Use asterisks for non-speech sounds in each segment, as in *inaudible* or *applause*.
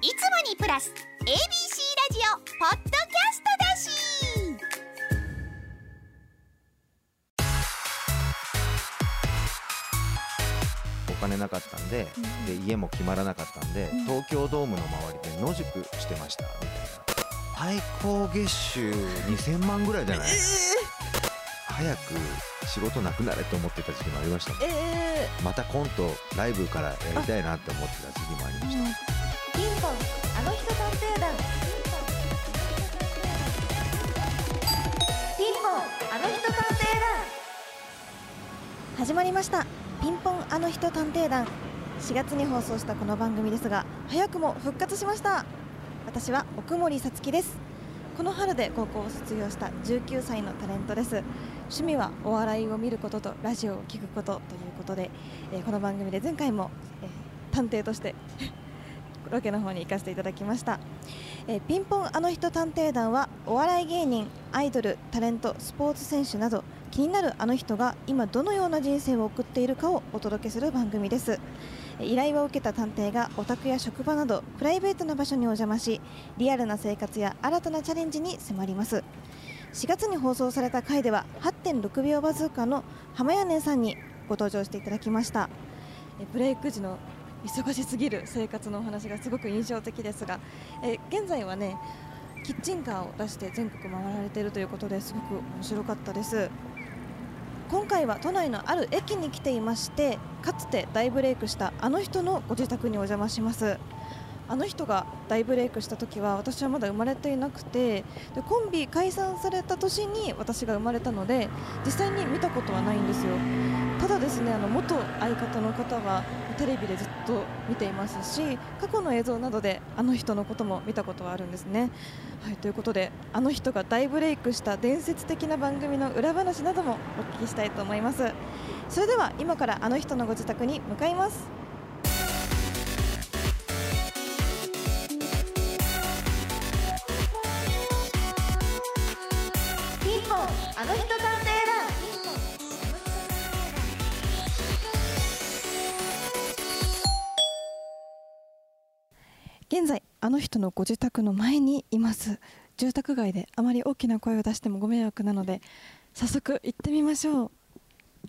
いつもにプラス ABC ラジオポッドキャストだし。お金なかったんで,、で家も決まらなかったんで、東京ドームの周りで野宿してました。みたいな。最高月収2000万ぐらいじゃない、早く仕事なくなれと思ってた時期もありましたえまたコントライブからやりたいなって思ってた時期もありました、始まりました。ピンポンあの人探偵団。4月に放送したこの番組ですが早くも復活しました。私は奥森さつきです。この春で高校を卒業した19歳のタレントです。趣味はお笑いを見ることとラジオを聞くことということで、えーこの番組で前回も、えー探偵として *laughs* ロケの方に行かせていただきました、えーピンポンあの人探偵団はお笑い芸人アイドルタレントスポーツ選手など気になるあの人が今どのような人生を送っているかをお届けする番組です。依頼を受けた探偵がお宅や職場などプライベートな場所にお邪魔しリアルな生活や新たなチャレンジに迫ります。4月に放送された回では8.6秒バズーカの浜谷年さんにご登場していただきました。ブレイク時の忙しすぎる生活のお話がすごく印象的ですがえ現在はねキッチンカーを出して全国回られているということですごく面白かったです。今回は都内のある駅に来ていましてかつて大ブレイクしたあの人のご自宅にお邪魔します。あの人が大ブレイクした時は私はまだ生まれていなくてでコンビ解散された年に私が生まれたので実際に見たことはないんですよ。ただですねあの元相方の方はテレビでずっと見ていますし過去の映像などであの人のことも見たことはあるんですね。はい、ということであの人が大ブレイクした伝説的な番組の裏話などもお聞きしたいと思いますそれでは今からあの人のご自宅に向かいますの人のご自宅の前にいます。住宅街であまり大きな声を出してもご迷惑なので早速行ってみましょう。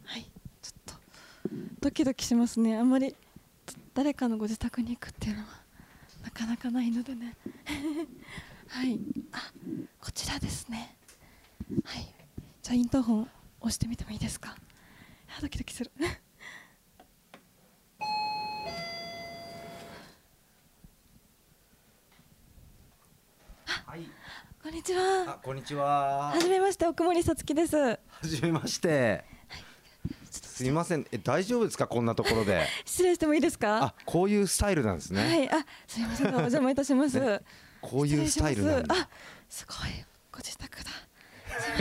はいちょっとドキドキしますね。あんまり誰かのご自宅に行くっていうのはなかなかないのでね。*laughs* はいあこちらですね。はいじゃあインターホン押してみてもいいですか？あドキドキするはいこんにちは。あこんにちは。はじめまして奥森さつきです。はじめまして。すいません。え大丈夫ですか？こんなところで。*laughs* 失礼してもいいですか？あこういうスタイルなんですね、はい、あ、すみません、お邪魔いたします。ねこういうスタイルなんあ、すごい、ご自宅だ。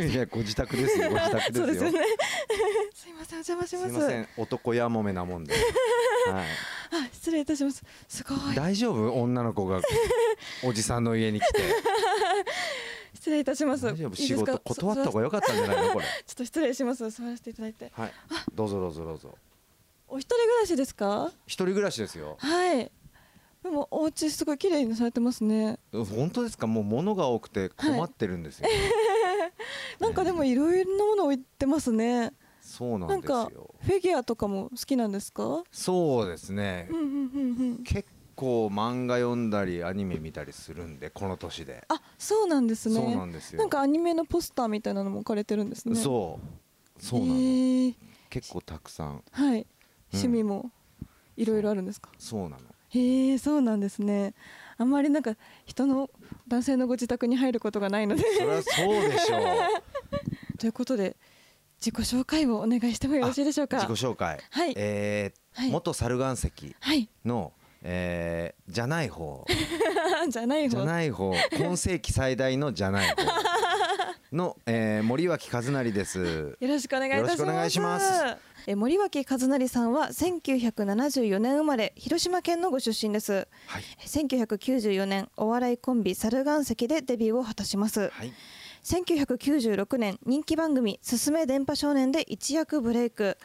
いやご自宅ですよ。ご自宅ですよ。*laughs* すみ *laughs* ません、お邪魔します。すいません。男やもめなもんで、はい、あ、失礼いたします。すごい。大丈夫？女の子がおじさんの家に来て失礼いたします。いいですか？事断った方が良かったんじゃないの？これちょっと失礼します。座らせていただいて。はいどうぞどうぞどうぞお一人暮らしですか？一人暮らしですよはい。でも、お家すごい綺麗にされてますね。本当ですか？もう物が多くて困ってるんですよ、*laughs* なんかでもいろいろなもの置いてますね。そうななんんですよかフィギュアとかも好きなんですか？そうですねうんうんうんうん。結構漫画読んだりアニメ見たりするんでこの年で、あ、そうなんですね。そうなんですよなんかアニメのポスターみたいなのも置かれてるんですね。そうそうなの、へー結構たくさんはい。趣味もいろいろあるんですか？そうなのへえ、そうなんですね。あんまりなんか人の男性のご自宅に入ることがないので。そりゃそうでしょう *laughs* ということで自己紹介をお願いしてもよろしいでしょうか？自己紹介、はいえーはい元猿岩石はい。の、えー *laughs* じゃない方。じゃないじゃ方。ない方。今世紀最大のじゃない方。*laughs* の、えー森脇和成です。よろしくお願いいたします。よろしくお願いします。え森脇和成さんは1974年生まれ広島県のご出身です。はい。1994年お笑いコンビ猿岩石でデビューを果たします。はい。1996年人気番組「すすめ電波少年」で一躍ブレイク、はい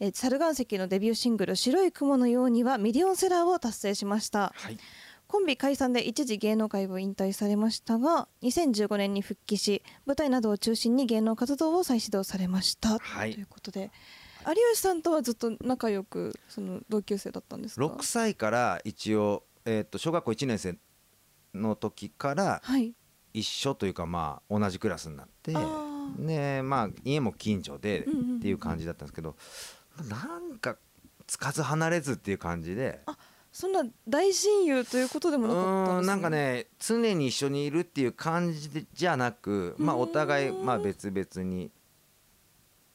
えー猿岩石のデビューシングル「白い雲のように」はミリオンセラーを達成しました。はい。コンビ解散で一時芸能界を引退されましたが2015年に復帰し舞台などを中心に芸能活動を再始動されました、はい。ということで有吉さんとはずっと仲良くその同級生だったんですか？6歳から一応、えー、と小学校1年生の時からはい。一緒というかまあ同じクラスになってあー。でまあ家も近所でっていう感じだったんですけどなんかつかず離れずっていう感じで。そんな大親友ということでうもなかったんです、ーんなんかね常に一緒にいるっていう感じでじゃなくまあお互いまあ別々に、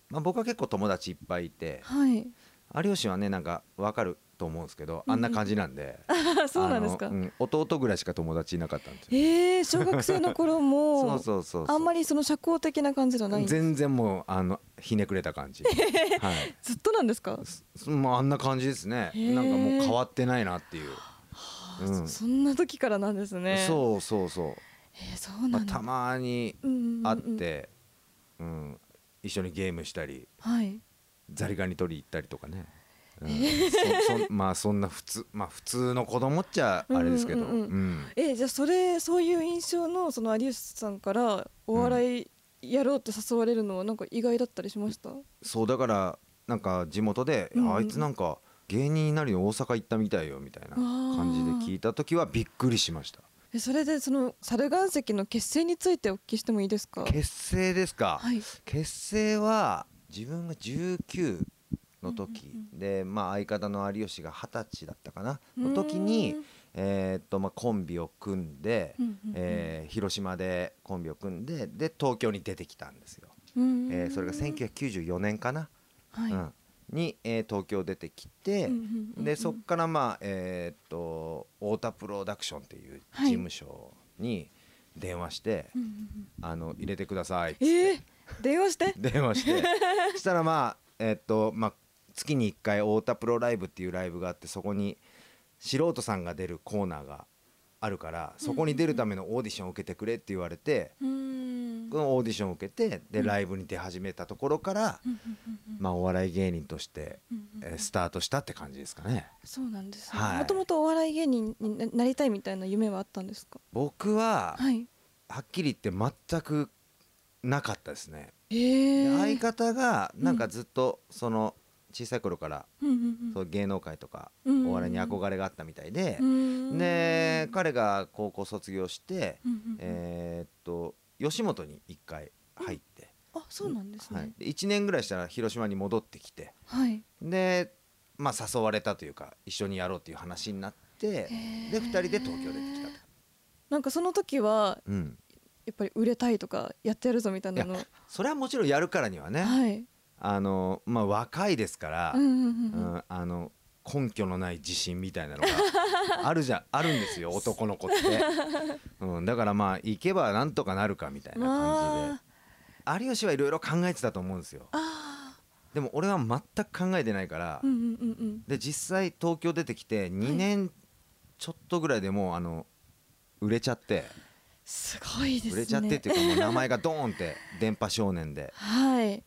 まあ、僕は結構友達いっぱいいて。はい。有吉はねなんか分かる？と思うんですけどあんな感じなんで、*laughs* そうなんですか。うん弟ぐらいしか友達いなかったんですよ。えー、小学生の頃も *laughs* そうそうそうあんまりその社交的な感じじゃない全然もうあのひねくれた感じ、はい。ずっとなんですか、すもうあんな感じですね。なんかもう変わってないなっていう、うん。そんな時からなんですね。そうそうそう、えー、そうまあ、なんだ、たまにうんうんうん。会って、うん一緒にゲームしたりはい。ザリガニ取り行ったりとかね、*laughs* まあそんな普通まあ普通の子供っちゃあれですけど、うんうんうんうん。えーじゃあそれそういう印象のその有吉さんからお笑いやろうって誘われるのはなんか意外だったりしました、そうだからなんか地元で、うんうんあいつなんか芸人になるよ大阪行ったみたいよみたいな感じで聞いた時はびっくりしました。えそれでその猿岩石の結成についてお聞きしてもいいですか？結成ですか、はい。結成は自分が19の時、で、まあ、相方の有吉が二十歳だったかな。の時に、えーっとまあ、コンビを組んで、えー広島でコンビを組んでで東京に出てきたんですよ、うん。えーそれが1994年かな、はい。うん、に、えー東京出てきて、でそっからまあえーっと太田プロダクションっていうはい事務所に電話して、あの入れてくださいっつって。えー、電話して？*laughs* 電話して。そ *laughs* したらまあえっとまあ月に1回太田プロライブっていうライブがあってそこに素人さんが出るコーナーがあるからそこに出るためのオーディションを受けてくれって言われてこのオーディションを受けてでライブに出始めたところからまあお笑い芸人としてえースタートしたって感じですかね。そうなんですね。はい。もともとお笑い芸人にななりたいみたいな夢はあったんですか？僕ははい。はっきり言って全くなかったですね。えでー、相方がなんかずっとその小さい頃からそう芸能界とかうんお笑いに憧れがあったみたいでで彼が高校卒業して、えーっと吉本に1回入って、あそうなんですね。はい、で1年ぐらいしたら広島に戻ってきてはい、で、まあ、誘われたというか一緒にやろうっていう話になってで2人で東京出てきたと。なんかその時はうん、やっぱり売れたいとかやってやるぞみたいなの。それはもちろんやるからにはね、はいあのまあ、若いですから、うんあの根拠のない自信みたいなのがあるじゃあるんですよ *laughs* 男の子って、うん、だからまあ行けばなんとかなるかみたいな感じで。有吉はいろいろ考えてたと思うんですよ。あでも俺は全く考えてないから、で実際東京出てきて2年ちょっとぐらいでもうあの売れちゃって。すごいですね。売れちゃってっていうかもう名前がドーンって電波少年で。はい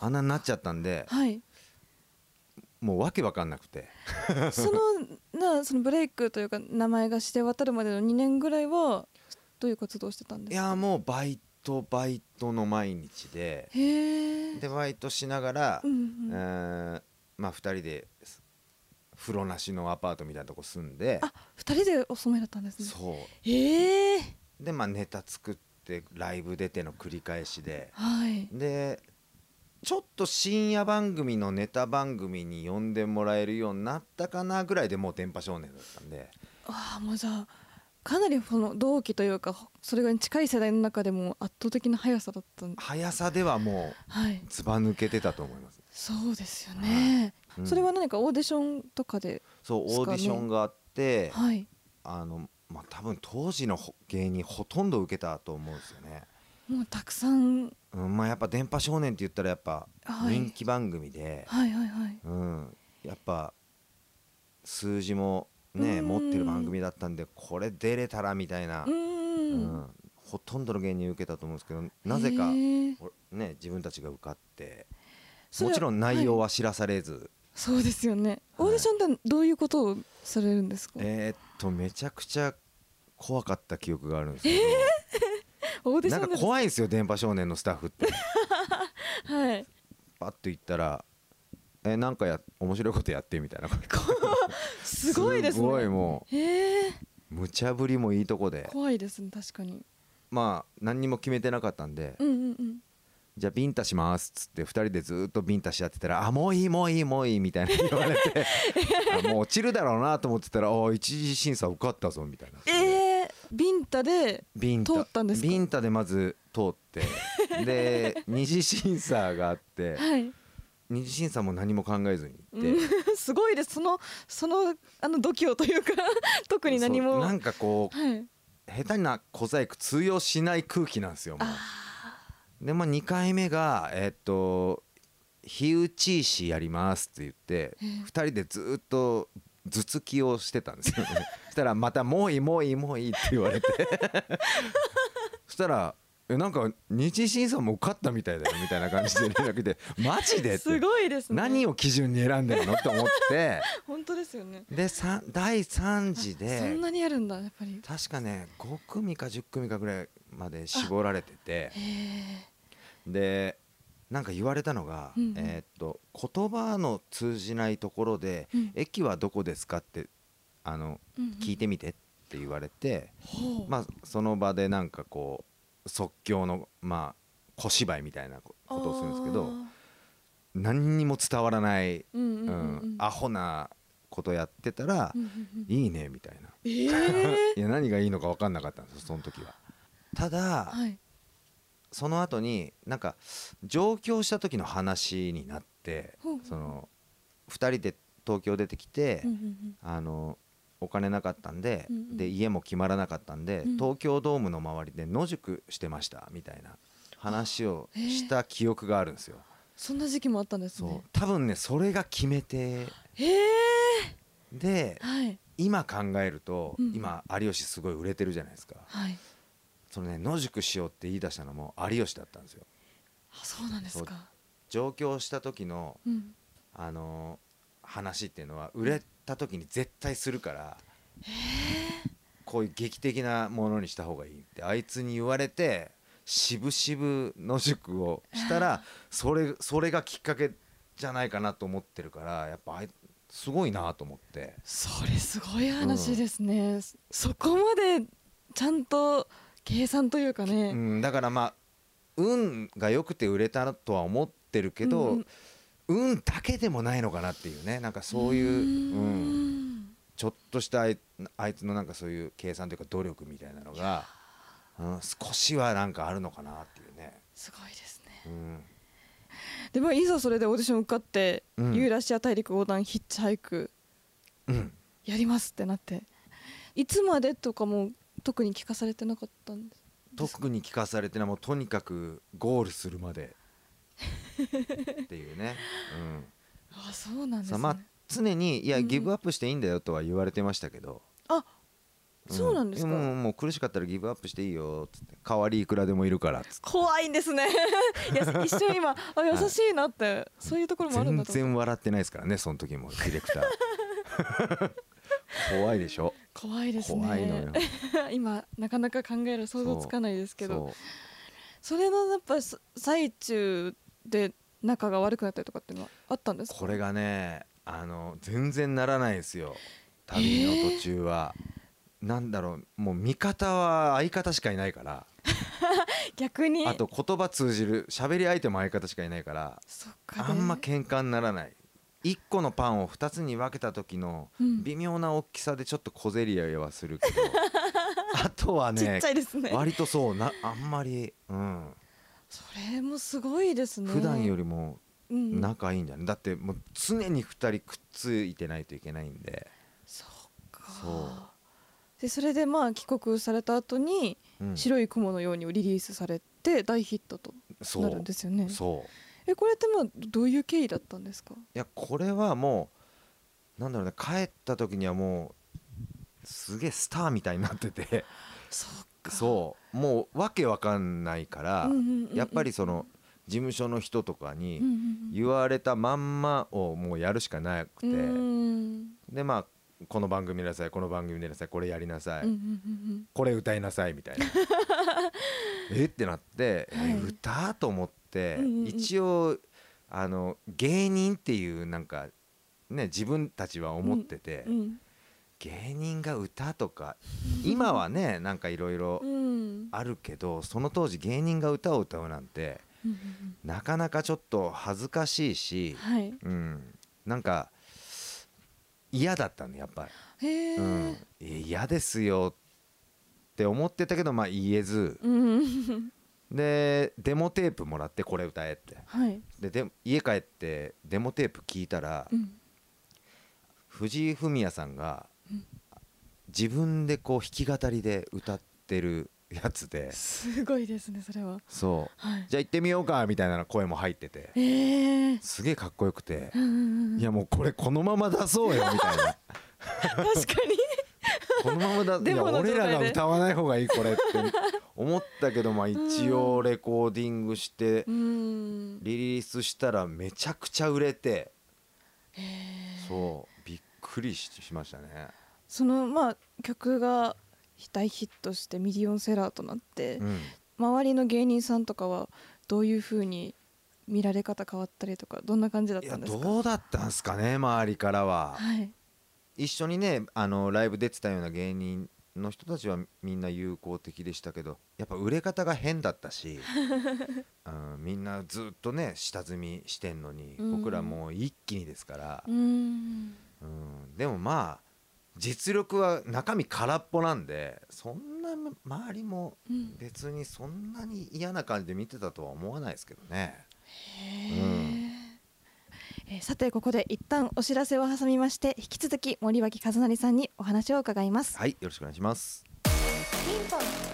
あんなになっちゃったんではい。もうわけわかんなくて。*laughs* *laughs* そのなそのブレイクというか名前がして渡るまでの2年ぐらいはどういう活動をしてたんですか？いやもうバイトバイトの毎日ででバイトしながら、うんうん。えーまあ2人です風呂なしのアパートみたいなとこ住んであ二人でお住まいだったんですね。そへえうでまあネタ作ってライブ出ての繰り返しではい。でちょっと深夜番組のネタ番組に呼んでもらえるようになったかなぐらいでもう電波少年だったんで。ああもうじゃあかなりその同期というかそれが近い世代の中でも圧倒的な速さだったん速さではもはいうずば抜けてたと思います、そうですよね、うんそれは何かオーディションとかでそうオーディションがあって、はい。あのまあ多分当時のほ芸人ほとんど受けたと思うんですよね、もうたくさん。うん、まあやっぱ電波少年って言ったらやっぱはい。人気番組で、はいはいはい。うん、やっぱ数字もねうん。持ってる番組だったんでこれ出れたらみたいなう、ん。んほとんどの芸人受けたと思うんですけどなぜか、ね、自分たちが受かってもちろん内容はは知らされず、い。そうですよね。オーディションってどういうことをされるんですか、えーっとめちゃくちゃ怖かった記憶があるんですけオーディシどなんか怖いんですよ電波少年のスタッフって。*laughs* はい。パッと言ったら「えなんかや面白いことやって」みたいな。すごいですね。すごいもう無茶ぶりもいいとこで。怖いですね確かに。まあ何にも決めてなかったんでうんうんうん。じゃあビンタしますっつって2人でずっとビンタし合ってたら「あもういいもういいもういい」みたいな言われて。*laughs* あもう落ちるだろうなと思ってたら「あ一次審査受かったぞ」みたいな。えー、ビンタでビンタ。通ったんですか？ビンタでまず通って。*laughs* で二次審査があって。はい。二次審査も何も考えずに行って、うん。*laughs* すごいです。そのそのあの度胸というか *laughs* 特に何も。なんかこうはい。下手な小細工通用しない空気なんですよもあうでまあ2回目がえっと「火打ち石やります」って言ってええ2人でずっと頭突きをしてたんですよね。そしたらまた「もういいもういいもういい」って言われて。*laughs* そしたら「えなんか二次審査も受かったみたいだよ」みたいな感じで連絡来て「マジで?」って。すごいですね。何を基準に選んでるのって思って。*laughs* 本当ですよね。でさ第3次そでんなにやるんだやっぱり。確かね5組か10組かぐらいまで絞られてて。でなんか言われたのが、えーっと言葉の通じないところで「うん。駅はどこですか?」ってあの聞いてみてって言われて、まあその場でなんかこう即興のまあ小芝居みたいなことをするんですけどあ何にも伝わらない、ーうんうんううん。うんんアホなことやってたらうんうんうん「いいね」みたいな。ええ *laughs* いや何がいいのか分かんなかったんですよその時は。ただ、はい。その後になんか上京した時の話になってその2人で東京出てきて、うんうんうん。あのお金なかったんで,、うんうん。で家も決まらなかったんで、うん。東京ドームの周りで野宿してましたみたいな話をした記憶があるんですよ。そんな時期もあったんですそう。ね多分ねそれが決め手へえではい。今考えると、うん。今有吉すごい売れてるじゃないですか。はい。そのね野宿しようって言い出したのも有吉だったんですよ。あそうなんですか。上京した時のうん。あのー話っていうのは売れた時に絶対するからこういう劇的なものにした方がいいってあいつに言われて渋々野宿をしたらそれそれがきっかけじゃないかなと思ってるからやっぱあいすごいなと思って。それすごい話ですね、そこまでちゃんと計算というかうね、ん、だからまあ運が良くて売れたとは思ってるけど、うん運だけでもないのかなっていうね。なんかそういうううん。んちょっとしたあいあいつのなんかそういう計算というか努力みたいなのが、うん、少しはなんかあるのかなっていうね。すごいですね。うん。でもいざそれでオーディション受かって、うん。ユーラシア大陸横断ヒッチハイクうん、やりますってなって。いつまでとかも特に聞かされてなかったんです特に聞かされてない。もうとにかくゴールするまでっていうね、あそうなんうん、ですね、さまあ常にいやうん。ギブアップしていいんだよとは言われてましたけど、あそうなんですか？うんもう苦しかったらギブアップしていいよっつって。代わりいくらでもいるからっつって。怖いんですね。*laughs* いや一瞬今 *laughs* あ優しいなって、そういうところもあるん全だと思って然笑ってないですからねその時もディレクター。*laughs* 怖いでしょ？怖いですね。怖いのよ。今なかなか考える想像つかないですけど。それのやっぱす最中で仲が悪くなったりとかっていうのはあったんですか？これがねあの全然ならないですよ。旅の途中は、なんだろうもう味方は相方しかいないから。*laughs* 逆に。あと言葉通じる喋り相手も相方しかいないから。あんま喧嘩にならない。1個のパンを2つに分けた時のうん。微妙な大きさでちょっと小競り合いはするけど。*laughs* あとはねちゃいですね。割とそうなあんまり、うん、それもすごいですね。普段よりもうん。うん仲いいんじゃないだってもう常に2人くっついてないといけないんで、そっか。そう。でそれでまあ帰国された後にうん「白い雲のように」をリリースされて大ヒットとなるんですよね。そう。えこれってまあどういう経緯だったんですか？いやこれはもうなんだろうね。帰った時にはもうすげえスターみたいになってて。そっかそう。もうわけわかんないから、うんうんうんうん。やっぱりその事務所の人とかうんにうん。言われたまんまをもうやるしかなくて、うん。うんでまあこの番組出なさいこの番組出なさいこれやりなさい、うんうんうんこれ歌いなさいみたいな。*laughs* え？ってなって、えはい。歌と思って、うんうんうん。一応あの芸人っていうなんかね自分たちは思ってて、うん芸人が歌とか今はねなんかいろいろうん。あるけどその当時芸人が歌を歌うなんてなかなかちょっと恥ずかしいし、はい。うん、なんか嫌だったねやっぱり。うん、え嫌ですよって思ってたけどまあ言えず。うん。でデモテープもらってこれ歌えって。はい。でで家帰ってデモテープ聞いたらうん。藤井フミヤさんがうん自分でこう弾き語りで歌ってるやつで。すごいですねそれは。そう。はい。じゃあ行ってみようかみたいな声も入ってて。ええすげえかっこよくて。うんうんうんいやもうこれこのまま出そうよみたいな。確かに。このままだいや俺らが歌わない方がいいこれって思ったけどまあ一応レコーディングしてうん。リリースしたらめちゃくちゃ売れて。そう。びっくりししましたね。そのまあ曲が大ヒットしてミリオンセラーとなって、うん。周りの芸人さんとかはどういうふうに見られ方変わったりとかどんな感じだったんですか？どうだったんすかね周りからは。はい。一緒にねあのライブ出てたような芸人の人たちはみんな友好的でしたけどやっぱ売れ方が変だったし、*laughs* うん、みんなずっとね下積みしてんのに、うん。僕らもう一気にですから。う、ん。うん、でもまあ実力は中身空っぽなんでそんな周りもうん別にそんなに嫌な感じで見てたとは思わないですけどね。へーえーさてここで一旦お知らせを挟みまして引き続き森脇和成さんにお話を伺いますはいよろしくお願いします。ピンポン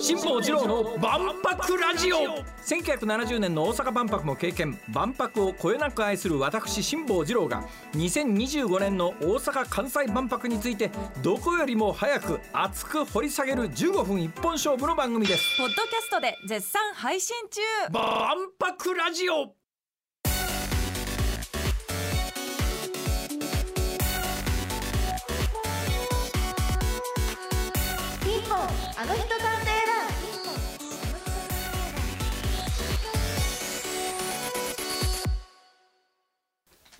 辛坊治郎の万博ラジオ。1970年の大阪万博も経験。万博をこよなく愛する私辛坊治郎が2025年の大阪・関西万博についてどこよりも早く熱く掘り下げる15分一本勝負の番組です。ポッドキャストで絶賛配信中。万博ラジオ。ピンポンあの人探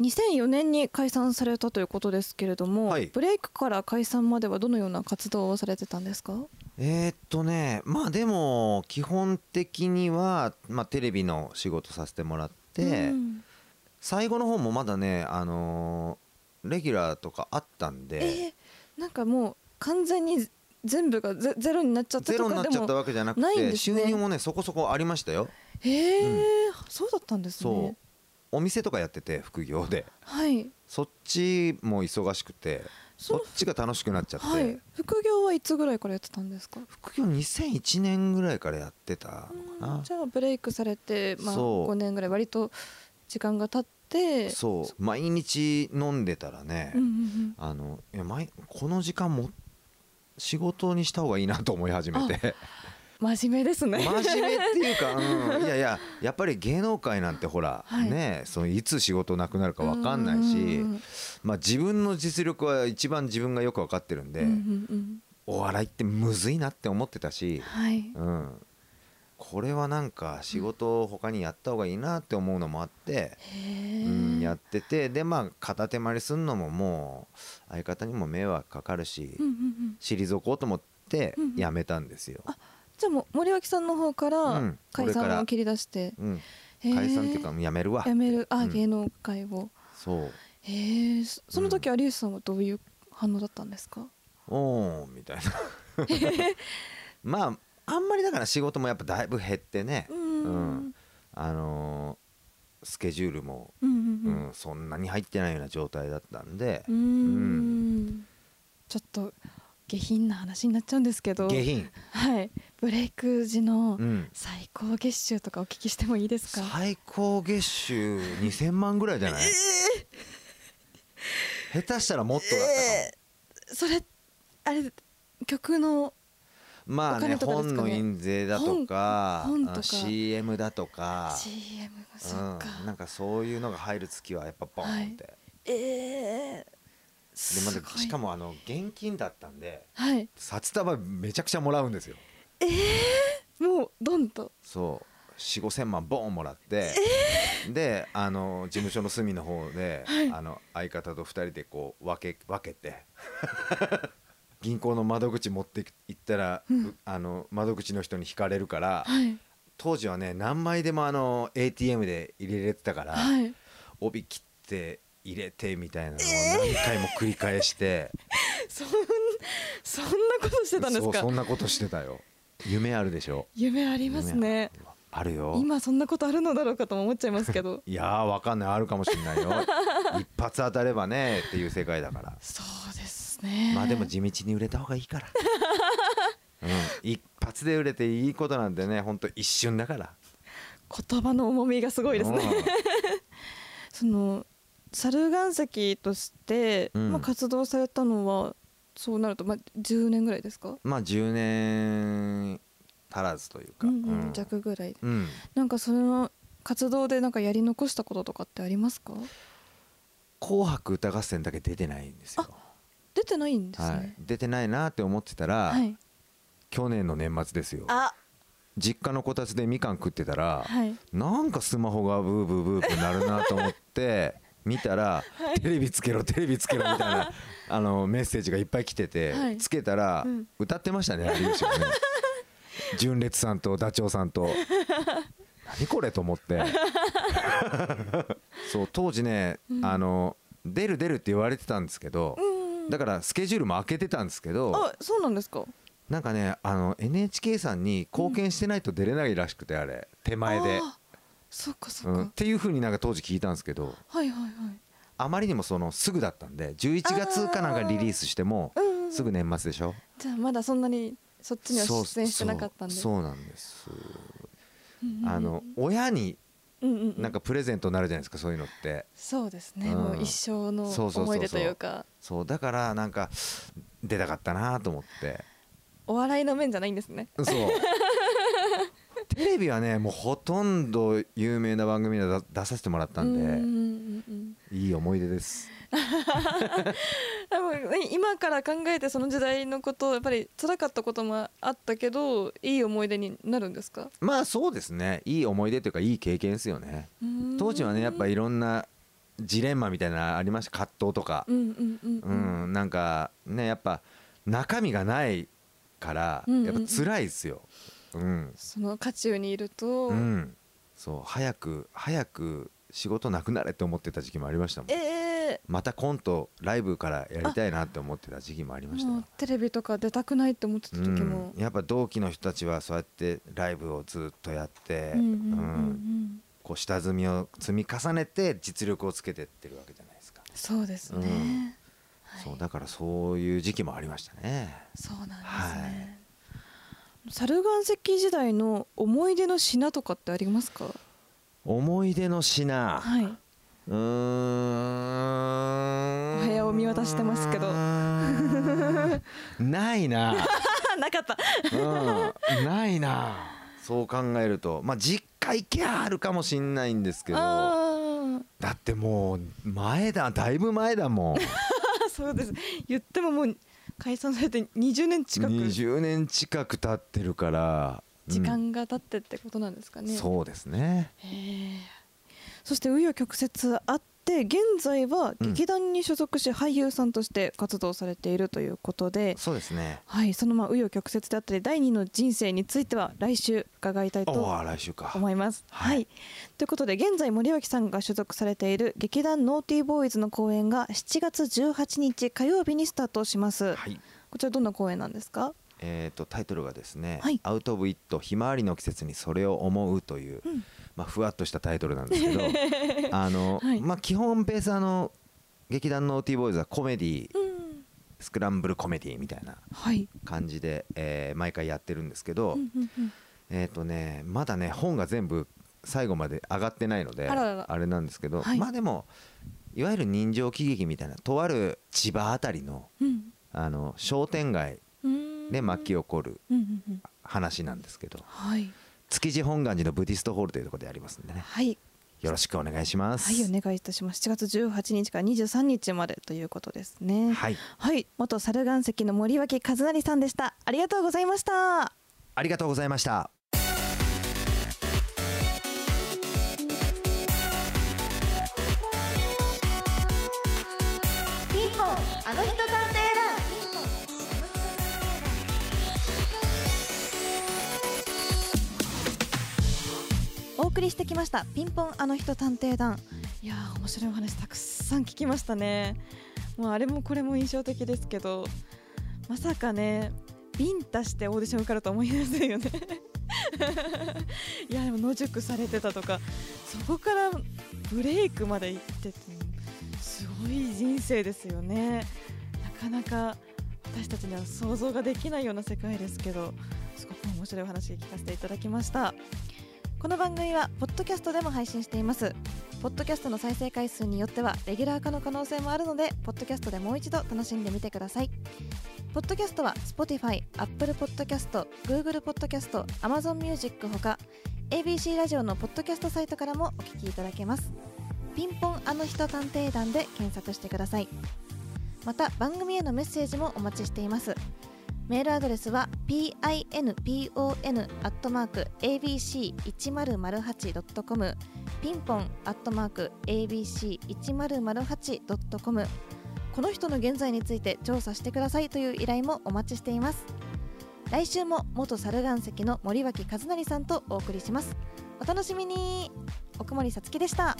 2004年に解散されたということですけれども、はい。ブレイクから解散まではどのような活動をされてたんですか？えーっとねまあでも基本的には、まあ、テレビの仕事させてもらって、うん。最後の方もまだね、あのーレギュラーとかあったんで、えーなんかもう完全に全部がゼゼロになっちゃったゼロになっちゃったわけじゃなくないんて、ね。収入もねそこそこありましたよ。へえ、うん。そうだったんですねお店とかやってて副業で。はい。そっちも忙しくてそっちが楽しくなっちゃって、はい。副業はいつぐらいからやってたんですか？副業2001年ぐらいからやってたのかな。じゃあブレイクされて、まあ、そう。5年ぐらい割と時間が経って。そう。毎日飲んでたらね、うんうんうん。あのいや毎この時間も仕事にした方がいいなと思い始めて真面目ですね。真面目っていうか、うん、*laughs* いやいややっぱり芸能界なんてほら、はい。ねそのいつ仕事なくなるか分かんないし、うんまあ、自分の実力は一番自分がよく分かってるんで、うんうんうんお笑いってむずいなって思ってたし、はい。うん、これはなんか仕事を他にやった方がいいなって思うのもあって、へうん、えやっててでまあ片手間にすんのももう相方にも迷惑かかるし、うんうんうん。退こうと思ってうんうんやめたんですよ。あじゃあもう森脇さんの方からうん。解散を切り出して、うん、解散っていうかやめるわ。やめる。あ、うん。芸能界を。そう。へえそその時有吉さんはどういう反応だったんですか、おーみたいな。*laughs* まああんまりだから仕事もやっぱだいぶ減ってね、うん。うん。あのースケジュールも、うんううん。んそんなに入ってないような状態だったんで。うん。ちょっと下品な話になっちゃうんですけど。下品、はい。ブレイク時のうん、最高月収とかお聞きしてもいいですか、最高月収？2000万ぐらいじゃない、下手したらもっとだったかも、えー。それあれ曲のまあねね？本の印税だとかとか。あ CM だとか。CM がそっか、うん、なんかそういうのが入る月はやっぱボーンって、ええでまだすごいしかもあの現金だったんではい。札束めちゃくちゃもらうんですよ。もうドンと。そう。4 5千万ボーンもらって、であの事務所の隅の方で、あの相方と2人でこう分け分けて *laughs* 銀行の窓口持って行ったら、うあの窓口の人に引かれるから、はい。当時はね何枚でもあの ATM で入れれてたから、はい。帯切って入れてみたいなのを何回も繰り返して、*laughs* そんそんなことしてたんですそうかそんなことしてたよ。夢あるでしょ？夢ありますね。夢あるよ。今そんなことあるのだろうかとも思っちゃいますけど。*laughs* いやーわかんない。あるかもしれないよ。*laughs* 一発当たればねっていう世界だから。そうですね。まあでも地道に売れた方がいいから、うん、一発で売れていいことなんてねほんと一瞬だから。言葉の重みがすごいですね。うん。その猿岩石として、うん。まあ、活動されたのはそうなると、まあ、10年ぐらいですか、まあ10年足らずというか、うんうんうん。弱ぐらいうん。なんかその活動でなんかやり残したこととかってありますか？紅白歌合戦だけ出てないんですよ、出てないんですはい。ね、出てないなって思ってたら、はい。去年の年末ですよ。あ。実家のこたつでみかん食ってたら、はい。なんかスマホがブーブーブーブーなるなと思って見たら、テレビつけろテレビつけろみたいな *laughs* あのメッセージがいっぱい来てて、はい。つけたら、うん。歌ってましたね有吉がね。*laughs* 純烈さんとダチョウさんと。何これと思って。*laughs* そう当時ね、あの出る出るって言われてたんですけど、だからスケジュールも開けてたんですけどあそうなんですか？なんかねあの NHK さんに貢献してないと出れないらしくてあれ手前で。あそっかそっか、うん、っていうふうになんか当時聞いたんですけどはいはいはい。あまりにもそのすぐだったんで11月かなんかリリースしてもすぐ年末でしょ？じゃあまだそんなにそっちには出演してなかったんで。そうそうなんですあの親にうんうんうん。なんかプレゼントになるじゃないですかそういうのって。そうですね、うん。もう一生の思い出というか。そう。だからなんか出たかったなと思って。お笑いの面じゃないんですね。そうテレビはねもうほとんど有名な番組で出出させてもらったんうんうんでうんうん。いい思い出です。今から考えてその時代のことやっぱり辛かったこともあったけどいい思い出になるんですか？まあそうですね。いい思い出というかいい経験ですよね。当時はねやっぱいろんなジレンマみたいなのありました。葛藤とか。うんうんうんううん。んなんかねやっぱ中身がないからうんうんやっぱ辛いですよ。うんその渦中にいると、うん。そう早く早く仕事なくなれって思ってた時期もありましたもん。ええ。またコントライブからやりたいなって思ってた時期もありましたテレビとか出たくないって思ってた時も。うん、やっぱ同期の人たちはそうやってライブをずっとやって、うんうんうん。うん。こう下積みを積み重ねて実力をつけてってるわけじゃないですか、そうですね、うん。はい。そうだからそういう時期もありましたね。そうなんですね、はい猿岩石時代の思い出の品とかってありますか？思い出の品、はい。うーん。お部屋を見渡してますけど。*laughs* ないな、あ *laughs* なかった。うん、ないな。そう考えると。まあ実家行きゃあるかもしんないんですけど。あだってもう前だ。だいぶ前だもん。ー *laughs* そうです。言ってももう解散されて20年近く。20年近く経ってるから。時間が経ってってことなんですかうん。ね、そうですね。そして紆余曲折あって現在は劇団に所属し俳優さんとして活動されているということで、そうですね。はい、そのまあ紆余曲折であったり第二の人生については来週伺いたいと思います。ははい。い、ということで現在森脇さんが所属されている劇団ノーティーボーイズの公演が7月18日火曜日にスタートします。はい。こちらどんな公演なんですか？えー、とタイトルがですね「はい。アウト・オブ・イットひまわりの季節にそれを思う」という、うんまあ、ふわっとしたタイトルなんですけど *laughs* あの、はい。まあ、基本ベースあの劇団ノーティーボーイズはコメディうん、スクランブルコメディみたいなはい。感じで、えー毎回やってるんですけど、うんうんうん。えっ、とねまだね本が全部最後まで上がってないのであれなんですけど、はい。まあでもいわゆる人情喜劇みたいなとある千葉あたりのうん。あの商店街うん。で巻き起こる話なんですけどはい築地本願寺のブディストホールというところでやりますんでね。はい。よろしくお願いします。はいお願いいたします。7月18日から23日までということですね。はい。はい元猿岩石の森脇和成さんでした。ありがとうございました。ありがとうございました送りしてきましたピンポンあの人探偵団。いやー面白いお話たくさん聞きましたね。もうあれもこれも印象的ですけどまさかねビンタしてオーディション受かるとは思いませんよね。*laughs* いやでも野宿されてたとかそこからブレイクまで行っててすごい人生ですよね。なかなか私たちには想像ができないような世界ですけどすごく面白いお話聞かせていただきました。この番組はポッドキャストでも配信しています。ポッドキャストの再生回数によってはレギュラー化の可能性もあるのでポッドキャストでもう一度楽しんでみてください。ポッドキャストは Spotify、Apple Podcast、Google Podcast、Amazon Music ほか ABC ラジオのポッドキャストサイトからもお聞きいただけます。ピンポンあの人探偵団で検索してください。また番組へのメッセージもお待ちしています。メールアドレスは pinpon.abc1008.com ピンポン .abc1008.com この人の現在について調査してくださいという依頼もお待ちしています。来週も元猿岩石の森脇和成さんとお送りします。お楽しみに。奥森さつきでした。